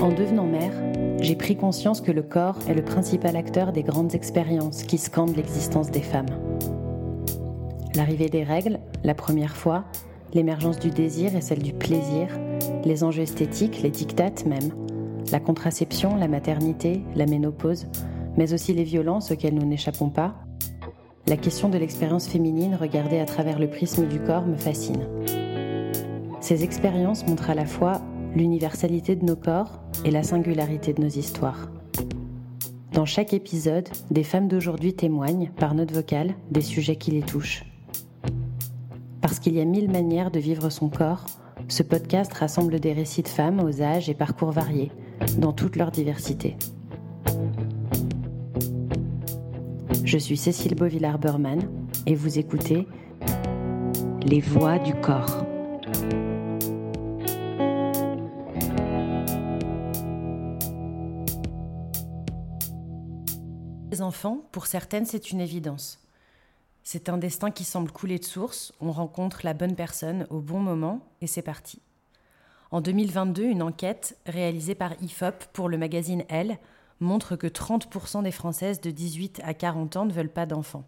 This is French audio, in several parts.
En devenant mère, j'ai pris conscience que le corps est le principal acteur des grandes expériences qui scandent l'existence des femmes. L'arrivée des règles, la première fois, l'émergence du désir et celle du plaisir, les enjeux esthétiques, les dictates même, la contraception, la maternité, la ménopause, mais aussi les violences auxquelles nous n'échappons pas, la question de l'expérience féminine regardée à travers le prisme du corps me fascine. Ces expériences montrent à la fois l'universalité de nos corps et la singularité de nos histoires. Dans chaque épisode, des femmes d'aujourd'hui témoignent, par note vocale, des sujets qui les touchent. Parce qu'il y a mille manières de vivre son corps, ce podcast rassemble des récits de femmes aux âges et parcours variés, dans toute leur diversité. Je suis Cécile Beauvillard-Berman et vous écoutez Les voix du corps. Pour certaines, c'est une évidence. C'est un destin qui semble couler de source, on rencontre la bonne personne au bon moment et c'est parti. En 2022, une enquête réalisée par IFOP pour le magazine Elle montre que 30% des Françaises de 18 à 40 ans ne veulent pas d'enfants.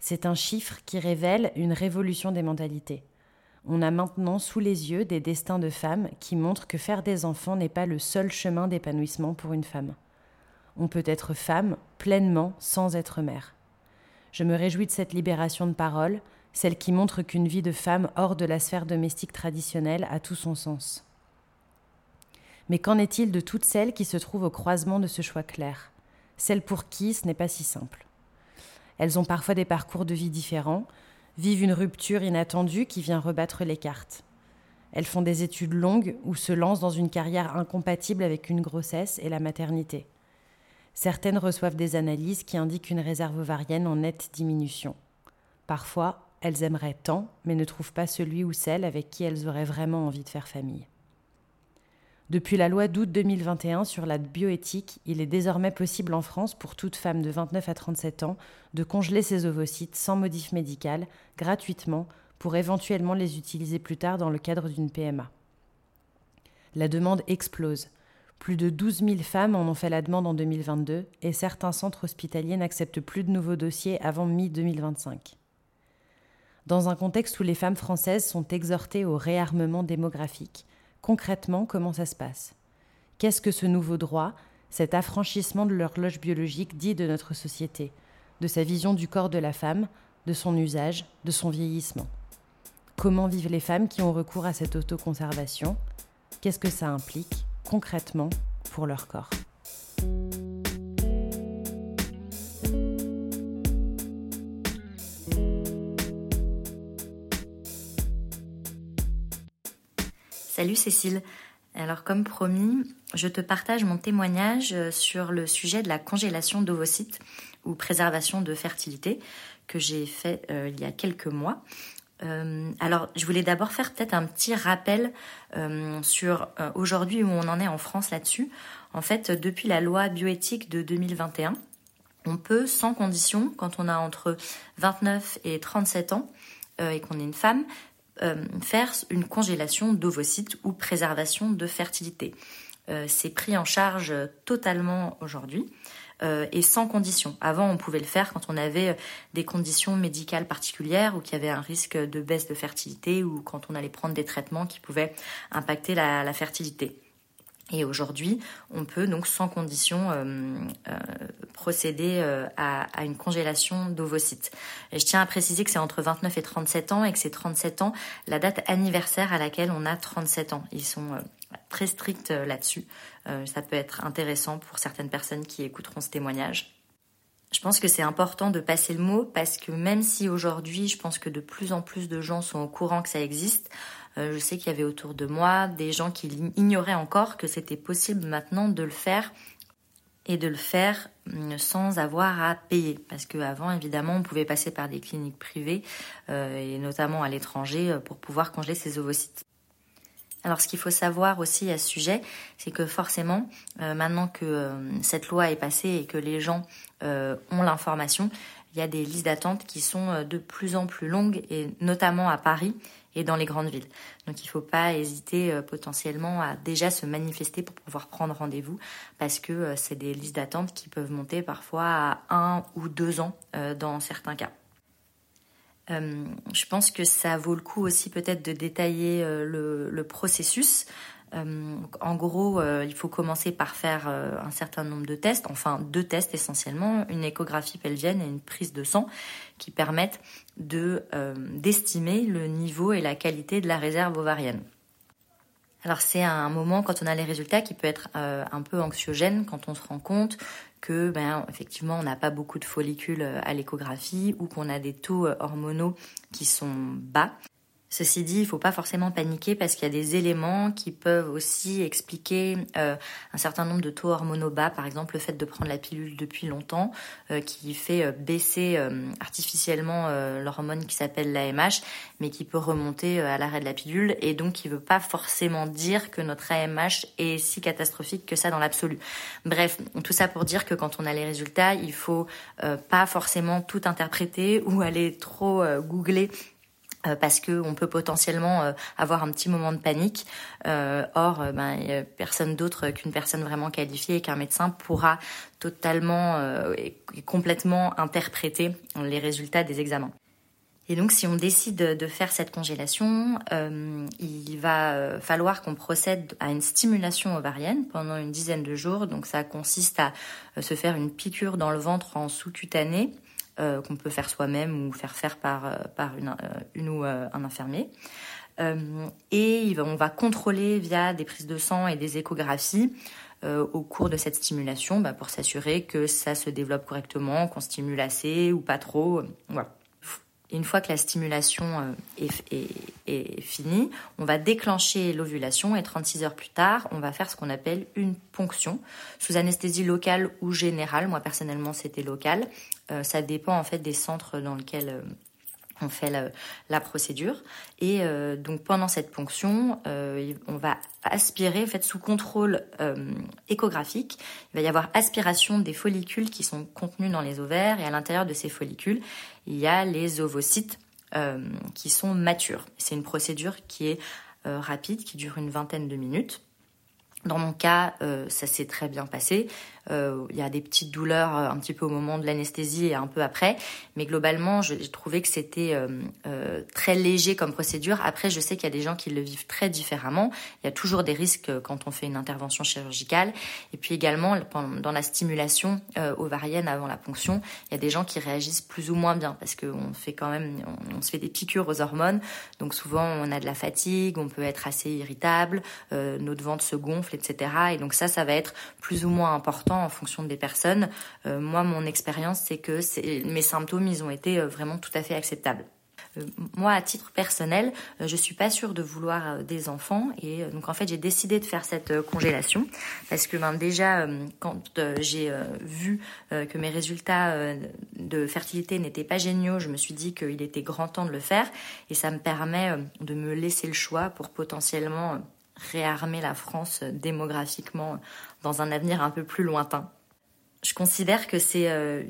C'est un chiffre qui révèle une révolution des mentalités. On a maintenant sous les yeux des destins de femmes qui montrent que faire des enfants n'est pas le seul chemin d'épanouissement pour une femme. On peut être femme pleinement sans être mère. Je me réjouis de cette libération de parole, celle qui montre qu'une vie de femme hors de la sphère domestique traditionnelle a tout son sens. Mais qu'en est-il de toutes celles qui se trouvent au croisement de ce choix clair? Celles pour qui ce n'est pas si simple. Elles ont parfois des parcours de vie différents, vivent une rupture inattendue qui vient rebattre les cartes. Elles font des études longues ou se lancent dans une carrière incompatible avec une grossesse et la maternité. Certaines reçoivent des analyses qui indiquent une réserve ovarienne en nette diminution. Parfois, elles aimeraient tant, mais ne trouvent pas celui ou celle avec qui elles auraient vraiment envie de faire famille. Depuis la loi d'août 2021 sur la bioéthique, il est désormais possible en France pour toute femme de 29 à 37 ans de congeler ses ovocytes sans modif médical, gratuitement, pour éventuellement les utiliser plus tard dans le cadre d'une PMA. La demande explose. Plus de 12 000 femmes en ont fait la demande en 2022 et certains centres hospitaliers n'acceptent plus de nouveaux dossiers avant mi-2025. Dans un contexte où les femmes françaises sont exhortées au réarmement démographique, Concrètement, comment ça se passe? Qu'est-ce que ce nouveau droit, cet affranchissement de l'horloge biologique dit de notre société, de sa vision du corps de la femme, de son usage, de son vieillissement? Comment vivent les femmes qui ont recours à cette autoconservation? Qu'est-ce que ça implique? Concrètement pour leur corps Salut Cécile. Alors comme promis, je te partage mon témoignage euh, sur le sujet de la congélation d'ovocytes ou préservation de fertilité que j'ai fait euh, il y a quelques mois. Euh, alors je voulais d'abord faire peut-être un petit rappel sur aujourd'hui où on en est en France là-dessus. En fait, depuis la loi bioéthique de 2021, on peut sans condition, quand on a entre 29 et 37 ans et qu'on est une femme, euh, faire une congélation d'ovocytes ou préservation de fertilité. Euh, c'est pris en charge totalement aujourd'hui euh, et sans condition. Avant, on pouvait le faire quand on avait des conditions médicales particulières ou qu'il y avait un risque de baisse de fertilité ou quand on allait prendre des traitements qui pouvaient impacter la fertilité. Et aujourd'hui, on peut donc sans condition euh, euh, procéder euh, à, à, une congélation d'ovocytes. Et je tiens à préciser que c'est entre 29 et 37 ans et que c'est 37 ans la date anniversaire à laquelle on a 37 ans. Ils sont très stricts là-dessus. ça peut être intéressant pour certaines personnes qui écouteront ce témoignage. Je pense que c'est important de passer le mot parce que même si aujourd'hui, je pense que de plus en plus de gens sont au courant que ça existe, euh, je sais qu'il y avait autour de moi des gens qui ignoraient encore que c'était possible maintenant de le faire et de le faire hum, sans avoir à payer. Parce qu'avant, évidemment, on pouvait passer par des cliniques privées, euh, et notamment à l'étranger, euh, pour pouvoir congeler ses ovocytes. Alors ce qu'il faut savoir aussi à ce sujet, c'est que forcément, maintenant que cette loi est passée et que les gens ont l'information, il y a des listes d'attente qui sont de plus en plus longues, et notamment à Paris, et dans les grandes villes. Donc il ne faut pas hésiter potentiellement à déjà se manifester pour pouvoir prendre rendez-vous parce que c'est des listes d'attente qui peuvent monter parfois à un ou deux ans dans certains cas. Je pense que ça vaut le coup aussi peut-être de détailler le, processus. Euh, en gros, euh, il faut commencer par faire euh, un certain nombre de tests, enfin deux tests essentiellement, une échographie pelvienne et une prise de sang, qui permettent de d'estimer le niveau et la qualité de la réserve ovarienne. Alors c'est un moment quand on a les résultats qui peut être un peu anxiogène quand on se rend compte que ben effectivement on n'a pas beaucoup de follicules à l'échographie ou qu'on a des taux hormonaux qui sont bas. Ceci dit, il ne faut pas forcément paniquer parce qu'il y a des éléments qui peuvent aussi expliquer euh, un certain nombre de taux hormonaux bas, par exemple le fait de prendre la pilule depuis longtemps, euh, qui fait euh, baisser artificiellement l'hormone qui s'appelle l'AMH, mais qui peut remonter à l'arrêt de la pilule, et donc qui ne veut pas forcément dire que notre AMH est si catastrophique que ça dans l'absolu. Bref, tout ça pour dire que quand on a les résultats, il faut pas forcément tout interpréter ou aller trop googler euh, parce qu'on peut potentiellement euh, avoir un petit moment de panique. Euh, or, ben, personne d'autre qu'une personne vraiment qualifiée et qu'un médecin pourra totalement et complètement interpréter les résultats des examens. Et donc, si on décide de faire cette congélation, il va falloir qu'on procède à une stimulation ovarienne pendant une dizaine de jours. Donc, ça consiste à se faire une piqûre dans le ventre en sous-cutané euh, qu'on peut faire soi-même ou faire faire par, euh, par une, euh, une ou un infirmier. et on va contrôler via des prises de sang et des échographies au cours de cette stimulation bah, pour s'assurer que ça se développe correctement, qu'on stimule assez ou pas trop. Voilà une fois que la stimulation euh, est, finie, on va déclencher l'ovulation et 36 heures plus tard, on va faire ce qu'on appelle une ponction sous anesthésie locale ou générale. Moi personnellement, c'était local. Euh, ça dépend en fait des centres dans lesquels euh, on fait la, procédure. Et euh, donc pendant cette ponction, euh, on va aspirer, en fait, sous contrôle euh, échographique, il va y avoir aspiration des follicules qui sont contenus dans les ovaires et à l'intérieur de ces follicules, il y a les ovocytes qui sont matures. C'est une procédure qui est rapide, qui dure une vingtaine de minutes. Dans mon cas, ça s'est très bien passé. Euh, il y a des petites douleurs euh, un petit peu au moment de l'anesthésie et un peu après. Mais globalement, j'ai trouvé que c'était euh, très léger comme procédure. Après, je sais qu'il y a des gens qui le vivent très différemment. Il y a toujours des risques quand on fait une intervention chirurgicale. Et puis également, dans la stimulation ovarienne avant la ponction, il y a des gens qui réagissent plus ou moins bien parce qu'on fait quand même, on, se fait des piqûres aux hormones. Donc souvent, on a de la fatigue, on peut être assez irritable, notre ventre se gonfle, etc. Et donc ça, ça va être plus ou moins important en fonction des personnes. Euh, moi, mon expérience, c'est que mes symptômes, ils ont été euh, vraiment tout à fait acceptables euh, moi, à titre personnel, je suis pas sûre de vouloir des enfants et donc en fait j'ai décidé de faire cette congélation parce que ben, déjà quand j'ai vu que mes résultats de fertilité n'étaient pas géniaux, je me suis dit qu'il était grand temps de le faire et ça me permet de me laisser le choix pour potentiellement réarmer la France démographiquement dans un avenir un peu plus lointain. Je considère que c'est euh,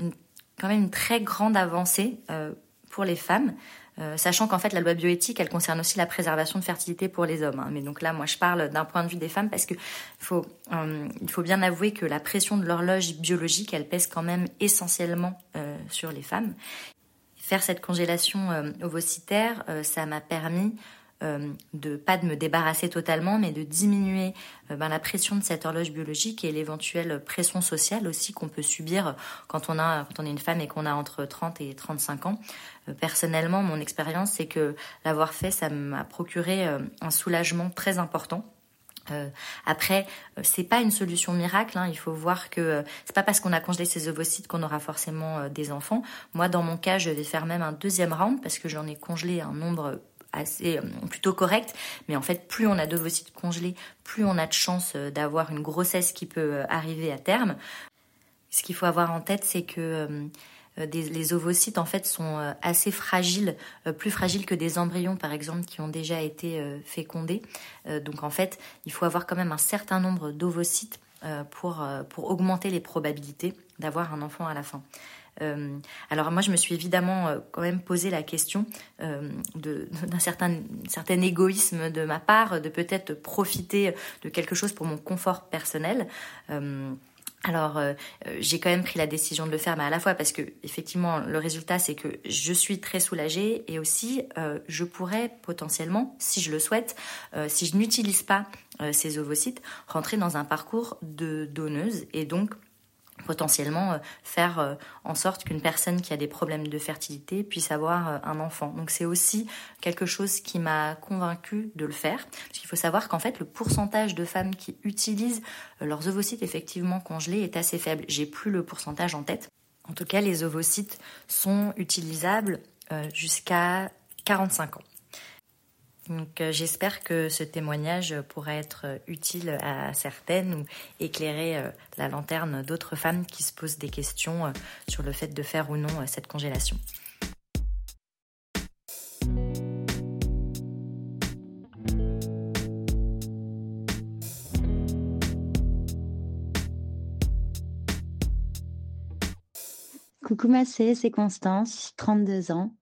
quand même une très grande avancée euh, pour les femmes, euh, sachant qu'en fait la loi bioéthique, elle concerne aussi la préservation de fertilité pour les hommes. Hein. Mais donc là, moi, je parle d'un point de vue des femmes parce que faut, bien avouer que la pression de l'horloge biologique, elle pèse quand même essentiellement sur les femmes. Faire cette congélation ovocitaire, ça m'a permis euh, de pas de me débarrasser totalement, mais de diminuer euh, ben, la pression de cette horloge biologique et l'éventuelle pression sociale aussi qu'on peut subir quand on a quand on est une femme et qu'on a entre 30 et 35 ans. Euh, personnellement, mon expérience, c'est que l'avoir fait, ça m'a procuré un soulagement très important. Euh, après, c'est pas une solution miracle. Hein. Il faut voir que c'est pas parce qu'on a congelé ses ovocytes qu'on aura forcément des enfants. Moi, dans mon cas, je vais faire même un deuxième round parce que j'en ai congelé un nombre assez euh, plutôt correct. Mais en fait, plus on a d'ovocytes congelés, plus on a de chances euh, d'avoir une grossesse qui peut euh, arriver à terme. Ce qu'il faut avoir en tête, c'est que les ovocytes en fait sont assez fragiles, plus fragiles que des embryons par exemple qui ont déjà été fécondés. donc en fait, il faut avoir quand même un certain nombre d'ovocytes pour, pour augmenter les probabilités d'avoir un enfant à la fin. Alors moi, je me suis évidemment quand même posé la question d'un certain, égoïsme de ma part, de peut-être profiter de quelque chose pour mon confort personnel. Alors, euh, euh, j'ai quand même pris la décision de le faire, mais à la fois parce que effectivement, le résultat, c'est que je suis très soulagée et aussi, euh, je pourrais potentiellement, si je le souhaite, si je n'utilise pas ces ovocytes, rentrer dans un parcours de donneuse et donc potentiellement euh, faire euh, en sorte qu'une personne qui a des problèmes de fertilité puisse avoir euh, un enfant. Donc c'est aussi quelque chose qui m'a convaincue de le faire. Parce qu'il faut savoir qu'en fait le pourcentage de femmes qui utilisent leurs ovocytes effectivement congelés est assez faible. J'ai plus le pourcentage en tête. En tout cas, les ovocytes sont utilisables jusqu'à 45 ans. Donc euh, j'espère que ce témoignage pourra être utile à certaines ou éclairer euh, la lanterne d'autres femmes qui se posent des questions euh, sur le fait de faire ou non cette congélation. Coucou Massé, c'est Constance, 32 ans.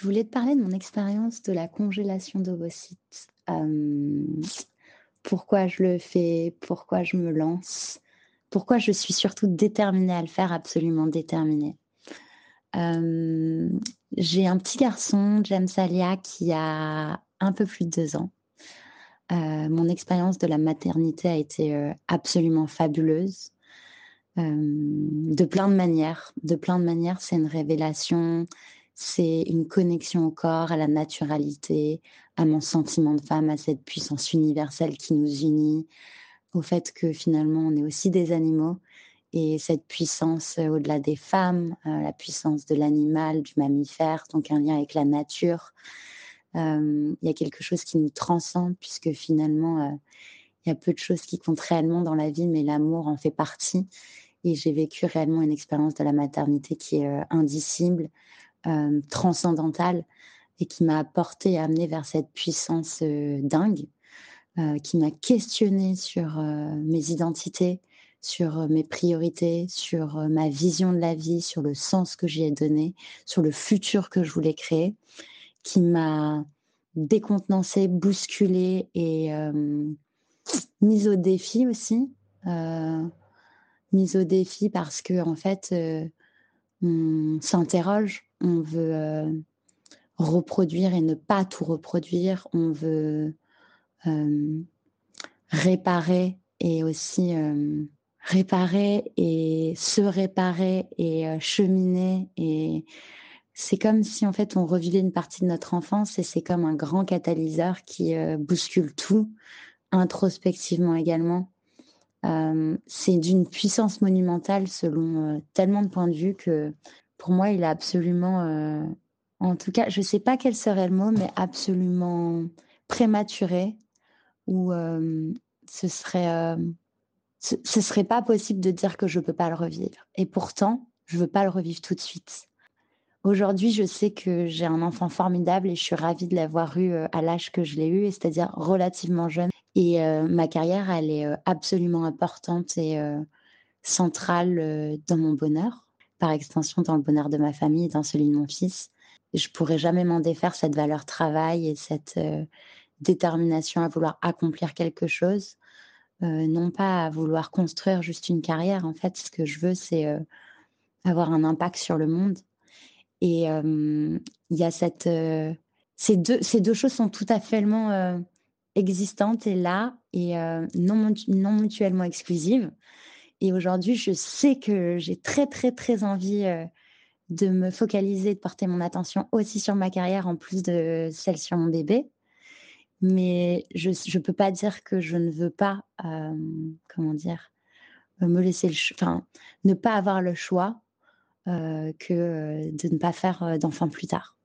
Je voulais te parler de mon expérience de la congélation d'ovocytes. Euh, pourquoi je le fais, pourquoi je me lance, pourquoi je suis surtout déterminée à le faire, absolument déterminée. Euh, j'ai un petit garçon, James Alia, qui a un peu plus de deux ans. Euh, mon expérience de la maternité a été absolument fabuleuse. de plein de manières. De plein de manières, c'est une révélation c'est une connexion au corps, à la naturalité, à mon sentiment de femme, à cette puissance universelle qui nous unit, au fait que finalement on est aussi des animaux et cette puissance euh, au-delà des femmes, euh, la puissance de l'animal, du mammifère, donc un lien avec la nature. Euh, il y a quelque chose qui nous transcende puisque finalement il y a peu de choses qui comptent réellement dans la vie, mais l'amour en fait partie. Et j'ai vécu réellement une expérience de la maternité qui est indicible, euh, transcendantale et qui m'a apporté, amené vers cette puissance euh, dingue, euh, qui m'a questionné sur mes identités, sur mes priorités, sur ma vision de la vie, sur le sens que j'y ai donné, sur le futur que je voulais créer, qui m'a décontenancé, bousculé et mise au défi aussi. mise au défi parce que en fait, on s'interroge on veut euh, reproduire et ne pas tout reproduire, on veut euh, réparer et aussi euh, réparer et se réparer et cheminer et c'est comme si en fait on revivait une partie de notre enfance et c'est comme un grand catalyseur qui bouscule tout introspectivement également. c'est d'une puissance monumentale selon tellement de points de vue que pour moi, il est absolument, euh, en tout cas, je ne sais pas quel serait le mot, mais absolument prématuré, ou euh, ce serait, euh, ce, serait pas possible de dire que je ne peux pas le revivre. Et pourtant, je ne veux pas le revivre tout de suite. Aujourd'hui, je sais que j'ai un enfant formidable et je suis ravie de l'avoir eu à l'âge que je l'ai eu, c'est-à-dire relativement jeune. Et ma carrière, elle est absolument importante et centrale dans mon bonheur par extension dans le bonheur de ma famille et dans celui de mon fils. Je pourrais jamais m'en défaire cette valeur travail et cette euh, détermination à vouloir accomplir quelque chose, euh, non pas à vouloir construire juste une carrière. En fait, ce que je veux, c'est euh, avoir un impact sur le monde. Et il y a cette ces deux ces deux choses sont tout à fait existantes et là et non, non mutuellement exclusives. Et aujourd'hui, je sais que j'ai très, très, très envie euh, de me focaliser, de porter mon attention aussi sur ma carrière en plus de celle sur mon bébé. Mais je ne peux pas dire que je ne veux pas, euh, comment dire, me laisser le enfin, ne pas avoir le choix euh, que de ne pas faire d'enfant plus tard.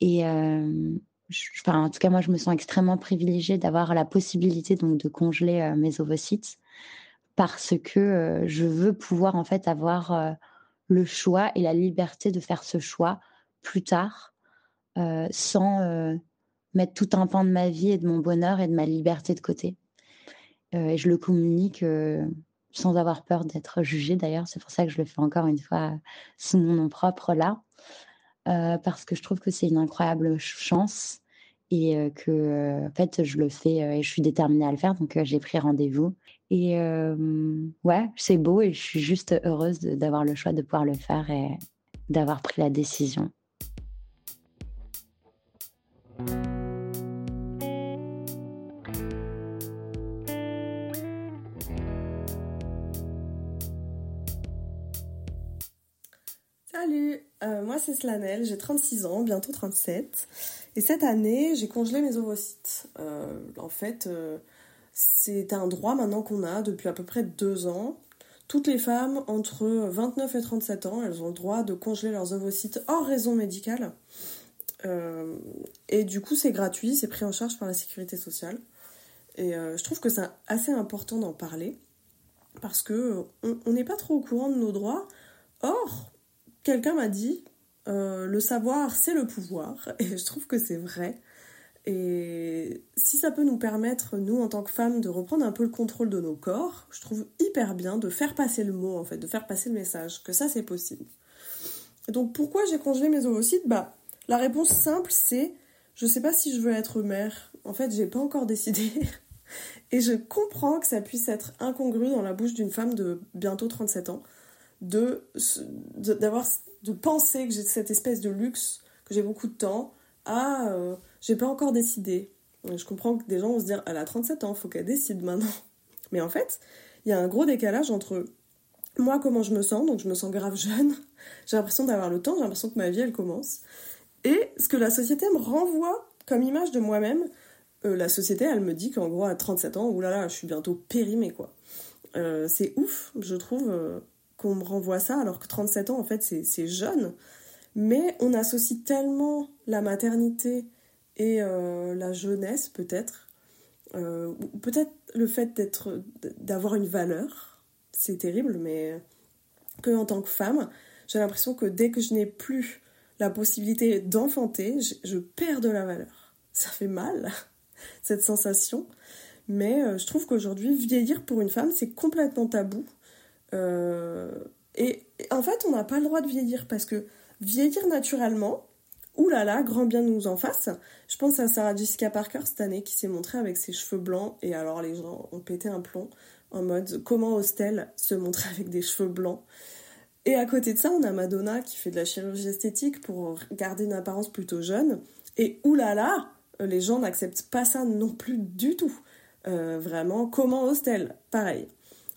Et en tout cas, moi, je me sens extrêmement privilégiée d'avoir la possibilité donc de congeler mes ovocytes parce que je veux pouvoir en fait avoir le choix et la liberté de faire ce choix plus tard sans mettre tout un pan de ma vie et de mon bonheur et de ma liberté de côté. et je le communique sans avoir peur d'être jugée d'ailleurs. C'est pour ça que je le fais encore une fois sous mon nom propre là, parce que je trouve que c'est une incroyable chance et que en fait je le fais et je suis déterminée à le faire donc j'ai pris rendez-vous et ouais c'est beau et je suis juste heureuse d'avoir le choix de pouvoir le faire et d'avoir pris la décision. Salut, euh, moi c'est Slanel, j'ai 36 ans, bientôt 37. Et cette année, j'ai congelé mes ovocytes. Euh, en fait, euh, c'est un droit maintenant qu'on a depuis à peu près deux ans. Toutes les femmes entre 29 et 37 ans, elles ont le droit de congeler leurs ovocytes hors raison médicale. et du coup, c'est gratuit, c'est pris en charge par la sécurité sociale. Et je trouve que c'est assez important d'en parler parce que on n'est pas trop au courant de nos droits. Or, quelqu'un m'a dit euh, le savoir, c'est le pouvoir. Et je trouve que c'est vrai. Et si ça peut nous permettre, nous, en tant que femmes, de reprendre un peu le contrôle de nos corps, je trouve hyper bien de faire passer le mot, en fait, de faire passer le message, que ça, c'est possible. Et donc, pourquoi j'ai congelé mes ovocytes? Bah, la réponse simple, c'est je sais pas si je veux être mère. En fait, j'ai pas encore décidé. Et je comprends que ça puisse être incongru dans la bouche d'une femme de bientôt 37 ans de de, penser que j'ai cette espèce de luxe que j'ai beaucoup de temps ah euh, j'ai pas encore décidé. Je comprends que des gens vont se dire elle a 37 ans faut qu'elle décide maintenant. Mais en fait il y a un gros décalage entre moi comment je me sens donc je me sens grave jeune j'ai l'impression d'avoir le temps j'ai l'impression que ma vie elle commence et ce que la société me renvoie comme image de moi-même euh, la société elle me dit qu'en gros à 37 ans oulala je suis bientôt périmée quoi. Euh, c'est ouf je trouve qu'on me renvoie ça, alors que 37 ans, en fait, c'est jeune. Mais on associe tellement la maternité et euh, la jeunesse, peut-être, euh, peut-être le fait d'être, d'avoir une valeur, c'est terrible, mais que en tant que femme, j'ai l'impression que dès que je n'ai plus la possibilité d'enfanter, je, perds de la valeur. Ça fait mal, cette sensation. Mais euh, je trouve qu'aujourd'hui, vieillir pour une femme, c'est complètement tabou. Euh, et, en fait, on n'a pas le droit de vieillir parce que vieillir naturellement, oulala, là là, grand bien nous en fasse. Je pense à Sarah Jessica Parker cette année qui s'est montrée avec ses cheveux blancs et alors les gens ont pété un plomb en mode comment ose-t-elle se montrer avec des cheveux blancs Et à côté de ça, on a Madonna qui fait de la chirurgie esthétique pour garder une apparence plutôt jeune. Et oulala, les gens n'acceptent pas ça non plus du tout. Euh, vraiment, comment ose-t-elle Pareil.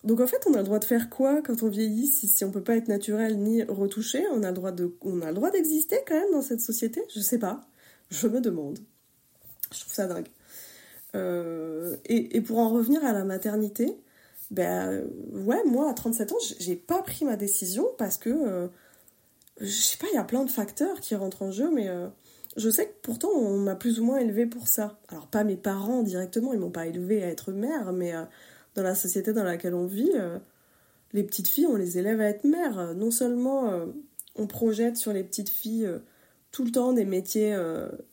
Donc en fait, on a le droit de faire quoi quand on vieillit si, si on peut pas être naturel ni retouché? On a le droit d'exister quand même dans cette société? Je sais pas. Je me demande. Je trouve ça dingue. Euh, et, pour en revenir à la maternité, ben ouais, moi à 37 ans, j'ai pas pris ma décision parce que euh, je sais pas, il y a plein de facteurs qui rentrent en jeu, mais euh, je sais que pourtant on m'a plus ou moins élevé pour ça. Alors pas mes parents directement, ils m'ont pas élevé à être mère, mais dans la société dans laquelle on vit, euh, les petites filles, on les élève à être mères. Non seulement euh, on projette sur les petites filles euh, tout le temps des métiers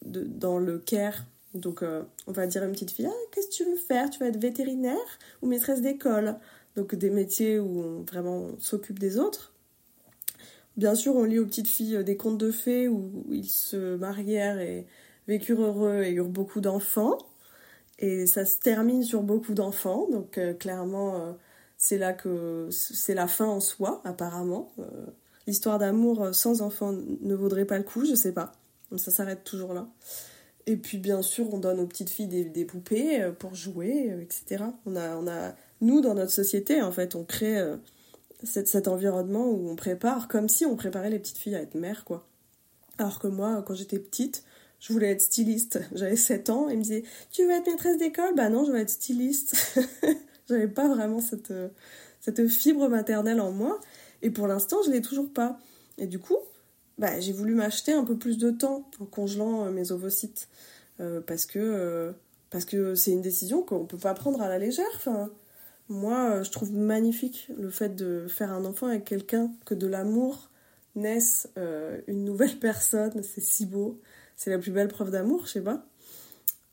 dans le care. Donc on va dire à une petite fille, ah, qu'est-ce que tu veux faire? Tu vas être vétérinaire ou maîtresse d'école? Donc des métiers où on vraiment s'occupe des autres. Bien sûr, on lit aux petites filles des contes de fées où ils se marièrent et vécurent heureux et eurent beaucoup d'enfants. Et ça se termine sur beaucoup d'enfants, donc euh, clairement, euh, c'est là que c'est la fin en soi, apparemment. Euh, l'histoire d'amour sans enfants ne vaudrait pas le coup, je sais pas. Ça s'arrête toujours là. Et puis bien sûr, on donne aux petites filles des, poupées pour jouer, etc. On a, on a, nous, dans notre société, en fait, on crée cet environnement où on prépare comme si on préparait les petites filles à être mères, quoi. Alors que moi, quand j'étais petite, je voulais être styliste. J'avais 7 ans. Il me disait Tu veux être maîtresse d'école? Bah non, je veux être styliste. J'avais pas vraiment cette, euh, cette fibre maternelle en moi. Et pour l'instant, je l'ai toujours pas. Et du coup, bah, j'ai voulu m'acheter un peu plus de temps en congelant euh, mes ovocytes. Euh, parce que parce que c'est une décision qu'on peut pas prendre à la légère. Enfin, moi, je trouve magnifique le fait de faire un enfant avec quelqu'un, que de l'amour naisse une nouvelle personne. C'est si beau c'est la plus belle preuve d'amour, je sais pas.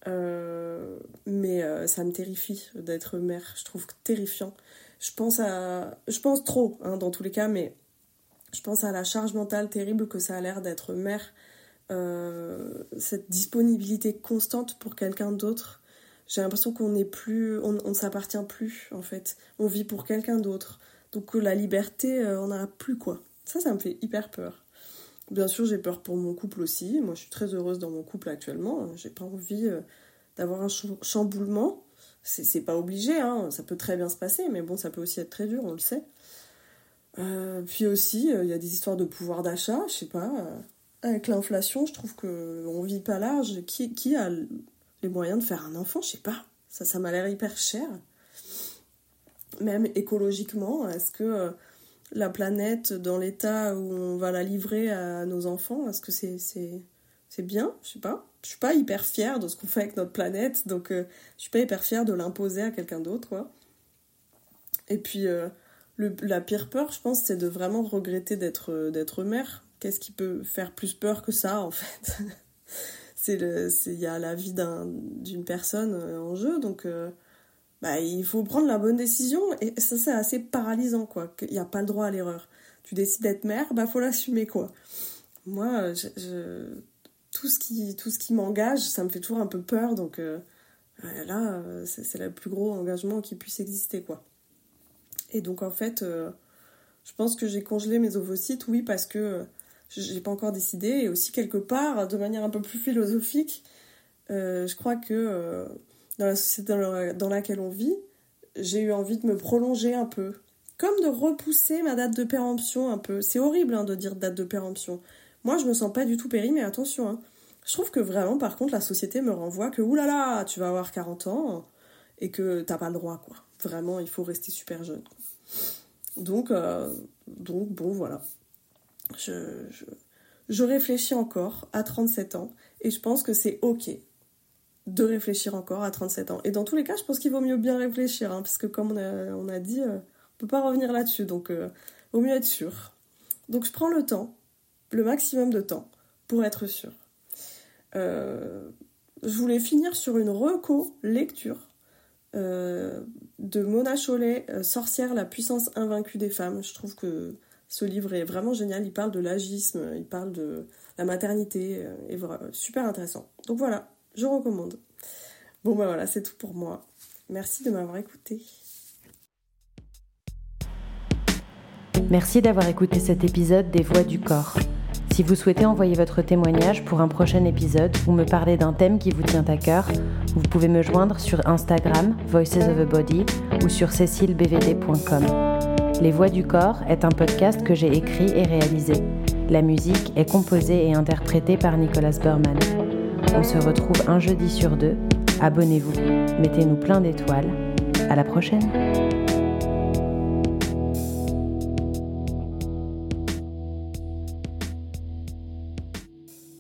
Euh, mais euh, ça me terrifie d'être mère, je trouve terrifiant. je pense à. Je pense trop, hein, dans tous les cas, mais je pense à la charge mentale terrible que ça a l'air d'être mère. Euh, cette disponibilité constante pour quelqu'un d'autre. J'ai l'impression qu'on n'est plus. On, ne s'appartient plus, en fait. On vit pour quelqu'un d'autre. Donc la liberté, on n'a plus quoi. Ça, ça me fait hyper peur. Bien sûr, j'ai peur pour mon couple aussi. Moi, je suis très heureuse dans mon couple actuellement. J'ai pas envie euh, d'avoir un chamboulement. C'est pas obligé, hein. ça peut très bien se passer, mais bon, ça peut aussi être très dur, on le sait. Euh, puis aussi, euh, il y a des histoires de pouvoir d'achat, je sais pas. avec l'inflation, je trouve qu'on vit pas large. Qui, qui a les moyens de faire un enfant? Je sais pas. Ça, ça m'a l'air hyper cher. Même écologiquement, est-ce que la planète dans l'état où on va la livrer à nos enfants, est-ce que c'est c'est bien? Je sais pas. Je suis pas hyper fière de ce qu'on fait avec notre planète, donc euh, je suis pas hyper fière de l'imposer à quelqu'un d'autre. Et puis euh, la pire peur, je pense, c'est de vraiment regretter d'être euh, d'être mère. Qu'est-ce qui peut faire plus peur que ça, en fait? C'est il y a la vie d'une personne en jeu, donc bah, il faut prendre la bonne décision et ça c'est assez paralysant quoi. Il n'y a pas le droit à l'erreur. Tu décides d'être mère, bah faut l'assumer quoi. Moi, tout ce qui m'engage, ça me fait toujours un peu peur donc euh, là c'est le plus gros engagement qui puisse exister quoi. Et donc en fait, euh, je pense que j'ai congelé mes ovocytes, oui parce que euh, j'ai pas encore décidé et aussi quelque part de manière un peu plus philosophique, je crois que dans la société dans, laquelle on vit, j'ai eu envie de me prolonger un peu. Comme de repousser ma date de péremption un peu. C'est horrible hein, de dire date de péremption. Moi, je me sens pas du tout péri, mais attention. Hein. Je trouve que vraiment, par contre, la société me renvoie que, oulala, tu vas avoir 40 ans et que t'as pas le droit, quoi. Vraiment, il faut rester super jeune. Donc, euh, donc, bon, voilà. Je, je, je réfléchis encore à 37 ans et je pense que c'est ok de réfléchir encore à 37 ans. Et dans tous les cas, je pense qu'il vaut mieux bien réfléchir, hein, parce que comme on a, dit, euh, on peut pas revenir là-dessus, donc euh, vaut mieux être sûr. Donc je prends le temps, le maximum de temps, pour être sûr. Euh, je voulais finir sur une reco lecture de Mona Chollet, Sorcière, la puissance invaincue des femmes. Je trouve que ce livre est vraiment génial. Il parle de l'agisme, il parle de la maternité, et super intéressant. Donc voilà, je recommande. Bon ben voilà, c'est tout pour moi. Merci de m'avoir écouté. Merci d'avoir écouté cet épisode des Voix du corps. Si vous souhaitez envoyer votre témoignage pour un prochain épisode ou me parler d'un thème qui vous tient à cœur, vous pouvez me joindre sur Instagram, Voices of a Body, ou sur cécilebvd.com. Les Voix du corps est un podcast que j'ai écrit et réalisé. La musique est composée et interprétée par Nicolas Berman. On se retrouve un jeudi sur deux. Abonnez-vous, mettez-nous plein d'étoiles. À la prochaine!